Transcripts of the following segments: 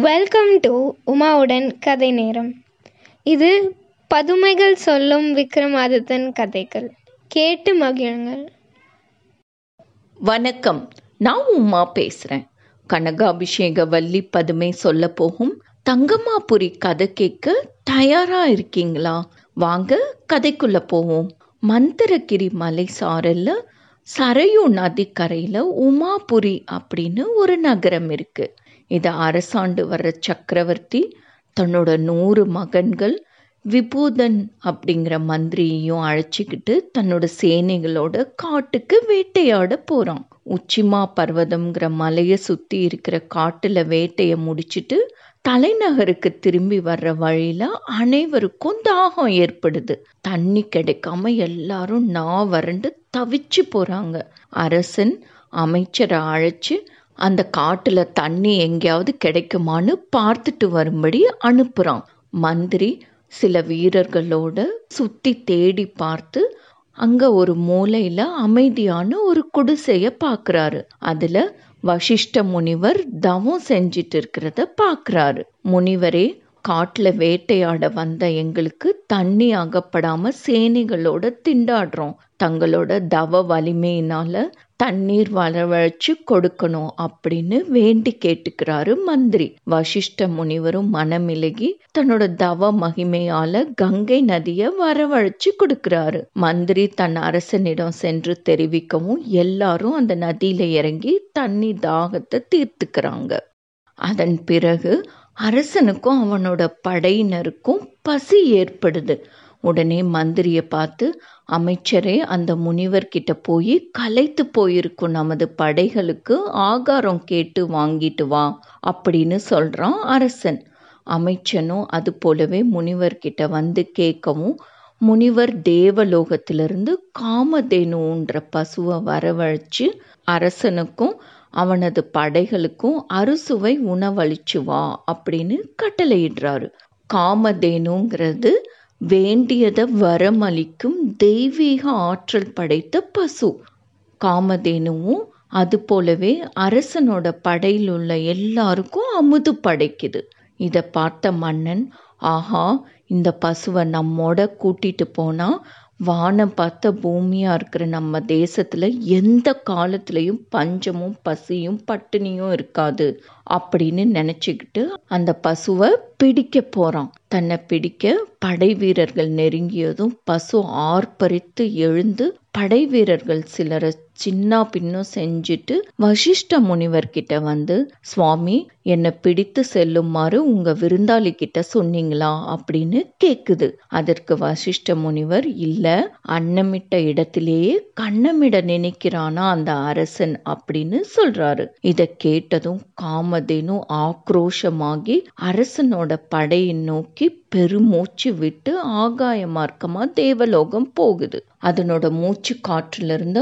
Welcome to உமாவுடன் கதை நேரம். இது பதுமைகள் சொல்லும் விக்ரமாதித்தன் கதைகள். கேட்டு மகிழுங்கள். வணக்கம். நான் உமா பேசுறேன். கனகாபிஷேக வள்ளி பதுமை சொல்ல போகும் தங்கம்மாபுரி கதை கேட்க தயாரா இருக்கீங்களா? வாங்க கதைக்குள்ள போவோம். மந்திரகிரி மலை சாரல்ல சரையு நதிக்கரையில உமாபுரி அப்படின்னு ஒரு நகரம் இருக்கு. இதை அரசாண்டு வர்ற சக்கரவர்த்தி தன்னோட நூறு மகன்கள் விபூதன் அப்படிங்கிற மந்திரியையும் அழைச்சிக்கிட்டு தன்னோட சேனைகளோட காட்டுக்கு வேட்டையாட போகிறான் உச்சிமா பர்வதம்ங்கிற மலையை சுற்றி இருக்கிற காட்டில் வேட்டையை முடிச்சுட்டு தலைநகருக்கு திரும்பி வர்ற வழியில் அனைவருக்கும் தாகம் ஏற்படுது. தண்ணி கிடைக்காம எல்லாரும் நான் வறண்டு தவிச்சு போகிறாங்க அரசன் அமைச்சரை அழைச்சி அந்த காட்டுல தண்ணி எங்கேயாவது கிடைக்குமான்னு பார்த்துட்டு வரும்படி அனுப்புறான். மந்திரி சில வீரர்களோட சுத்தி தேடி பார்த்து அங்க ஒரு மூலையில அமைதியான ஒரு குடிசைய பாக்குறாரு. அதுல வசிஷ்ட முனிவர் தவம் செஞ்சிட்டு இருக்கிறத பாக்குறாரு. முனிவரே காட்டுல வேட்டையாட வந்த எங்களுக்கு தண்ணி அகப்படாம சேனைகளோட திண்டாடுறோம். தங்களோட தவ வலிமையினால தண்ணீர் வரவழைச்சு கொடுக்கணும் அப்படின்னு வேண்டி கேட்டுக்கிறாரு மந்திரி. வசிஷ்ட முனிவரும் மனமிலகி தன்னோட தவ மகிமையால கங்கை நதிய வரவழைச்சு கொடுக்கிறாரு. மந்திரி தன் அரசனிடம் சென்று தெரிவிக்கவும் எல்லாரும் அந்த நதியில இறங்கி தண்ணி தாகத்தை தீர்த்துக்கிறாங்க. அதன் பிறகு அரசனுக்கும் அவனோட படையினருக்கும் பசி ஏற்படுது. உடனே மந்திரியை பார்த்து அமைச்சரே அந்த முனிவர்கிட்ட போய் கலைத்து போயிருக்கும் நமது படைகளுக்கு ஆகாரம் கேட்டு வாங்கிட்டு வா அப்படின்னு சொல்கிறான் அரசன். அமைச்சனும் அது போலவே முனிவர்கிட்ட வந்து கேட்கவும் முனிவர் தேவலோகத்திலிருந்து காமதேனுன்ற பசுவை வரவழைச்சு அரசனுக்கும் அவனது படைகளுக்கும் அறுசுவை உணவளிச்சு வா அப்படின்னு கட்டளையிடுறாரு. காமதேனுங்கிறது வேண்டியதை வரமளிக்கும் தெய்வீக ஆற்றல் படைத்த பசு. காமதேனுவும் அது போலவே அரசனோட படையில் உள்ள எல்லாருக்கும் அமுது படைக்குது. இதை பார்த்த மன்னன் ஆஹா இந்த பசுவை நம்மோட கூட்டிட்டு போனா வானம் பார்த்த பூமியாக இருக்கிற நம்ம தேசத்தில் எந்த காலத்துலேயும் பஞ்சமும் பசியும் பட்டினியும் இருக்காது அப்படின்னு நினச்சிக்கிட்டு அந்த பசுவை பிடிக்க போகிறான் தன்னை பிடிக்க படை வீரர்கள் நெருங்கியதும் பசு ஆர்ப்பரித்து எழுந்து படை வீரர்கள் சிலரை சின்ன பின்னும் செஞ்சுட்டு வசிஷ்ட முனிவர் கிட்ட வந்து சுவாமி என்னை பிடித்து செல்லுமாறு உங்க விருந்தாளி கிட்ட சொன்னீங்களா? அப்படின்னு கேக்குது. அதற்கு வசிஷ்ட முனிவர் இல்ல அன்னமிட்ட இடத்திலேயே கண்ணமிட நினைக்கிறானா அந்த அரசன்? அப்படின்னு சொல்றாரு. இத கேட்டதும் காமதேனு ஆக்ரோஷமாகி அரசனோட படையை நோக்கி பெருமூச்சு விட்டு ஆகாய மார்க்கமா தேவலோகம் போகுது. அதனோட மூச்சு காற்றிலிருந்து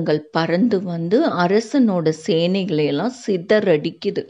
ஆயுதங்கள் பறந்து வந்து அரசனோட சேனைகளை எல்லாம் சிதறடிக்குது.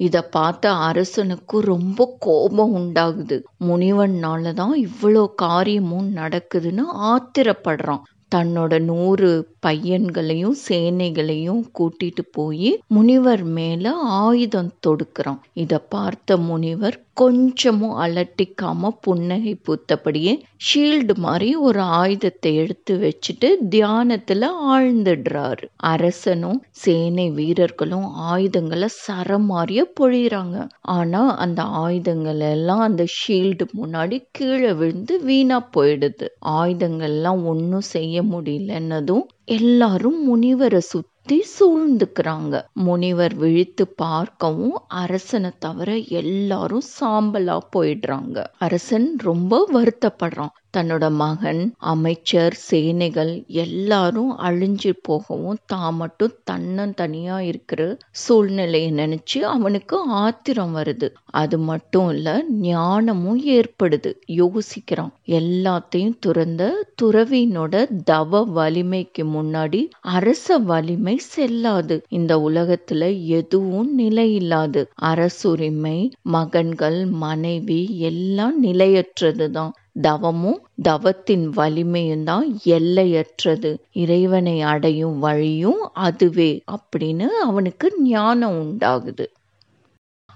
இதை பார்த்த அரசனுக்கு ரொம்ப கோபம் உண்டாகுது. முனிவன்னால தான் இவ்வளோ காரியமும் நடக்குதுன்னு ஆத்திரப்படுறான். தன்னோட நூறு பையன்களையும் சேனைகளையும் கூட்டிட்டு போய் முனிவர் மேல ஆயுதம் தொடுக்கிறான். இத பார்த்த முனிவர் கொஞ்சமும் அலட்டிக்காம புன்னகை பூத்தபடியே ஷீல்டு மாதிரி ஒரு ஆயுதத்தை எடுத்து வச்சுட்டு தியானத்துல ஆழ்ந்துடுறாரு. அரசனும் சேனை வீரர்களும் ஆயுதங்களை சரமாரிய பொழியறாங்க. ஆனா அந்த ஆயுதங்கள் எல்லாம் அந்த ஷீல்டு முன்னாடி கீழே விழுந்து வீணா போயிடுது. ஆயுதங்கள்லாம் ஒன்னும் செய்ய முடியலன்னதும் எல்லாரும் முனிவரை சுத்தி சூழ்ந்துக்கிறாங்க. முனிவர் விழித்து பார்க்கவும் அரசனை தவிர எல்லாரும் சாம்பலா போயிடுறாங்க. அரசன் ரொம்ப வருத்தப்படுறான். தன்னோட மகன் அமைச்சர் சேனைகள் எல்லாரும் அழிஞ்சு போகவும் தான் மட்டும் தன்னன் தனியா இருக்கிற சூழ்நிலையை நினைச்சு அவனுக்கு ஆத்திரம் வருது. அது மட்டும் இல்ல ஞானமும் ஏற்படுது. யோசிக்கிறான். எல்லாத்தையும் துறந்த துறவியினோட தவ வலிமைக்கு முன்னாடி அரச வலிமை செல்லாது. இந்த உலகத்துல எதுவும் நிலை இல்லாது அரசுரிமை மகன்கள் மனைவி எல்லாம் நிலையற்றதுதான் தவமும் தவத்தின் வலிமையும் தான் எல்லையற்றது. இறைவனை அடையும் வழியும் அதுவே அப்படின்னு அவனுக்கு ஞானம் உண்டாகுது.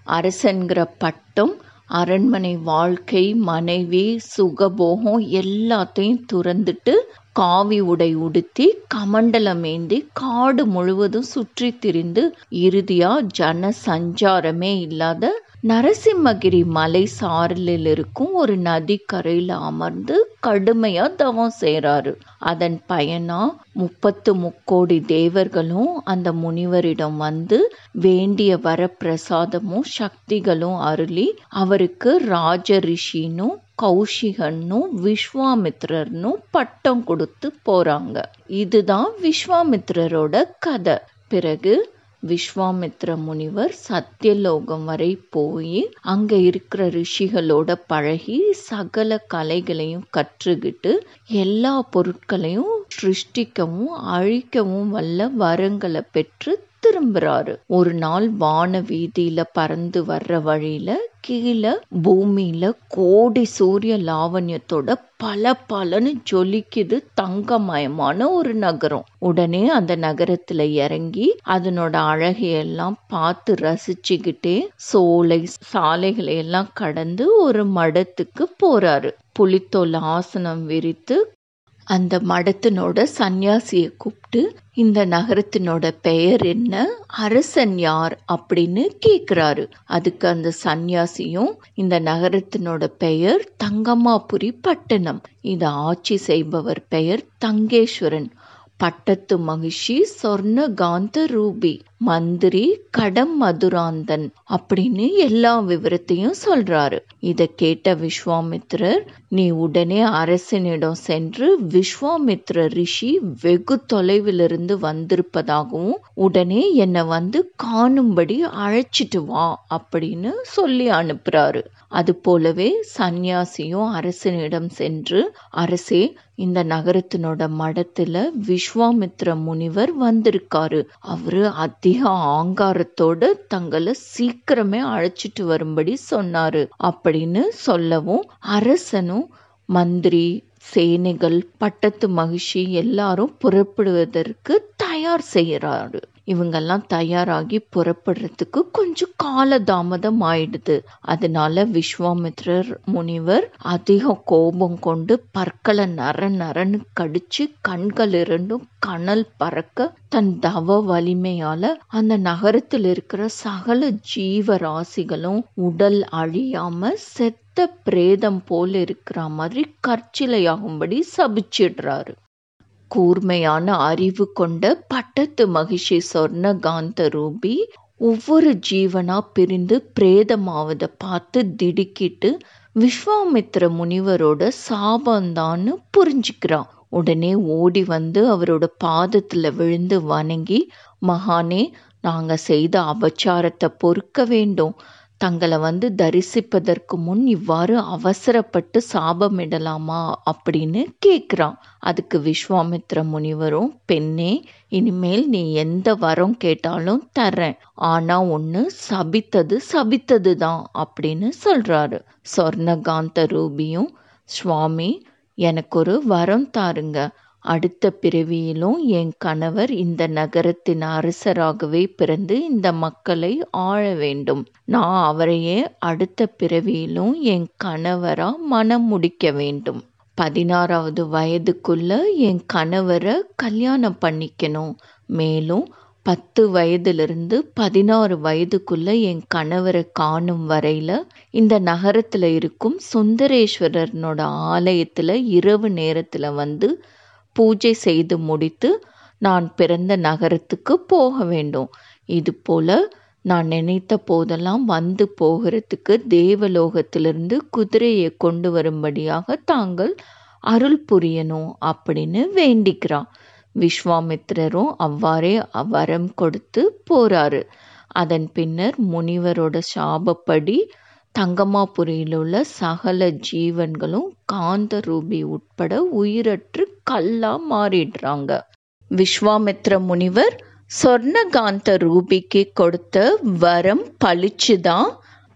அரசன்கிற பட்டம் அரண்மனை வாழ்க்கை மனைவி சுகபோகம் எல்லாத்தையும் துறந்துட்டு காவி உடை உடுத்தி கமண்டலம் ஏந்தி காடு முழுவதும் சுற்றி திரிந்து இறுதியா ஜன சஞ்சாரமே இல்லாத நரசிம்மகிரி மலை சாரலில் இருக்கும் ஒரு நதிக்கரையில் அமர்ந்து கடுமையா தவம் செய்கிறாரு அதன் பயனா முப்பத்து முக்கோடி தேவர்களும் அந்த முனிவரிடம் வந்து வேண்டிய வரப்பிரசாதமும் சக்திகளும் அருளி அவருக்கு ராஜ ரிஷினும் கௌஷிகன்னும் விஸ்வாமித்ரனும் பட்டம் கொடுத்து போறாங்க. இதுதான் விஸ்வாமித்ரரோட கதை. பிறகு விஸ்வாமித்ர முனிவர் சத்தியலோகம் வரை போய் அங்க இருக்கிற ரிஷிகளோட பழகி சகல கலைகளையும் கற்றுக்கிட்டு எல்லா பொருட்களையும் சிருஷ்டிக்கவும் அழிக்கவும் வல்ல வரங்களை பெற்று திரும்புறாரு. ஒரு நாள் வான வீதியில பறந்து வர்ற வழியில கீழே பூமியில கோடி சூரிய லாவண்யத்தோட பல பலன்னு ஜொலிக்குது தங்கமயமான ஒரு நகரம். உடனே அந்த நகரத்துல இறங்கி அதனோட அழகையெல்லாம் பார்த்து ரசிச்சுக்கிட்டே சோலை சாலைகளை எல்லாம் கடந்து ஒரு மடத்துக்கு போறாரு. புலித்தோல் ஆசனம் விரித்து அந்த மடத்தினோட சந்நியாசியை கூப்பிட்டு இந்த நகரத்தினோட பெயர் என்ன? அரசன் யார்? அப்படின்னு கேக்குறாரு. அதுக்கு அந்த சந்நியாசியும் இந்த நகரத்தினோட பெயர் தங்கம்மாபுரி பட்டணம். இதை ஆட்சி செய்பவர் பெயர் தங்கேஸ்வரன். பட்டத்து மகிஷி சொர்ணகாந்த ரூபி. மந்திரி கடம் மதுராந்தன் அப்படின்னு எல்லா விவரத்தையும் சொல்றாரு. இத கேட்ட விஸ்வாமித்ரர் நீ உடனே அரசனிடம் சென்று விஸ்வாமித்ர ரிஷி வெகு தொலைவிலிருந்து வந்திருப்பதாகவும் உடனே என்னை வந்து காணும்படி அழைச்சிட்டு வா அப்படின்னு சொல்லி அனுப்புறாரு. அது போலவே சந்நியாசியும் அரசனிடம் சென்று அரசே இந்த நகரத்தினோட மடத்துல விஸ்வாமித்ர முனிவர் வந்திருக்காரு. அவரு அதிக ஆங்காரத்தோட தங்களை சீக்கிரமே அழைச்சிட்டு வரும்படி சொன்னாரு. அப்படின்னு சொல்லவும் அரசனும் மந்திரி சேனைகள் பட்டத்து மகிழ்ச்சி எல்லாரும் புறப்படுவதற்கு தயார் செய்யறாரு இவங்கெல்லாம் தயாராகி புறப்படுறதுக்கு கொஞ்சம் காலதாமதம் ஆயிடுது. அதனால விஸ்வாமித்ரர் முனிவர் அதிக கோபம் கொண்டு பற்களை நர நரன்னு கடிச்சு கண்கள் இரண்டும் கனல் பறக்க தன் தவ வலிமையால அந்த நகரத்தில் இருக்கிற சகல ஜீவராசிகளும் உடல் அழியாம செத்த பிரேதம் போல இருக்கிற மாதிரி கற்சிலையாகும்படி சபிச்சிடுறாரு. கூர்மையான அறிவு கொண்ட பட்டத்து மகிஷி சொர்ணகாந்த ரூபி ஒவ்வொரு ஜீவனா பிரிந்து பிரேதமாவதை பார்த்து திடுக்கிட்டு விஸ்வாமித்ர முனிவரோட சாபந்தான்னு புரிஞ்சுக்கிறான். உடனே ஓடி வந்து அவரோட பாதத்துல விழுந்து வணங்கி மகானே நாங்க செய்த அபச்சாரத்தை பொறுக்க வேண்டும். தங்களை வந்து தரிசிப்பதற்கு முன் இவ்வாறு அவசரப்பட்டு சாபமிடலாமா அப்படின்னு கேட்குறான் அதுக்கு விஸ்வாமித்ர முனிவரும் பெண்ணே இனிமேல் நீ எந்த வரம் கேட்டாலும் தரேன் ஆனா ஒன்று சபித்தது சபித்தது தான் அப்படின்னு சொல்றாரு. சொர்ணகாந்த ரூபியும் சுவாமி எனக்கு ஒரு வரம் தாருங்க. அடுத்த பிறவியிலும் என் கணவர் இந்த நகரத்தின் அரசராகவே பிறந்து இந்த மக்களை ஆள வேண்டும். நான் அவரையே அடுத்த பிறவியிலும் என் கணவரா மனம் முடிக்க வேண்டும். பதினாறாவது வயதுக்குள்ள என் கணவரை கல்யாணம் பண்ணிக்கணும். மேலும் பத்து வயதிலிருந்து பதினாறு வயதுக்குள்ள என் கணவரை காணும் வரையில இந்த நகரத்துல இருக்கும் சுந்தரேஸ்வரனோட ஆலயத்துல இரவு நேரத்துல வந்து பூஜை செய்து முடித்து நான் பிறந்த நகரத்துக்கு போக வேண்டும். இதுபோல நான் நினைத்த போதெல்லாம் வந்து போகிறதுக்கு தேவலோகத்திலிருந்து குதிரையை கொண்டு வரும்படியாக தாங்கள் அருள் புரியணும் அப்படின்னு வேண்டிக்கிறான். விஸ்வாமித்திரரும் அவ்வாறே வரம் கொடுத்து போறாரு. அதன் பின்னர் முனிவரோட சாபப்படி தங்கம்மாபுரியில் உள்ள சகல ஜீவன்களும் காந்த ரூபி உட்பட உயிரற்று கல்லா மாறிடுறாங்க. விஸ்வாமித்ர முனிவர் சொர்ணகாந்த ரூபிக்கு கொடுத்த வரம் பளிச்சுதான்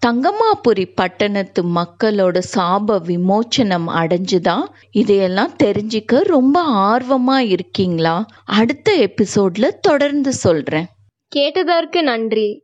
தங்கம்மாபுரி பட்டணத்து மக்களோட சாப விமோச்சனம் அடைஞ்சுதான் இதையெல்லாம் தெரிஞ்சுக்க ரொம்ப ஆர்வமா இருக்கீங்களா? அடுத்த எபிசோட்ல தொடர்ந்து சொல்றேன். கேட்டதற்கு நன்றி.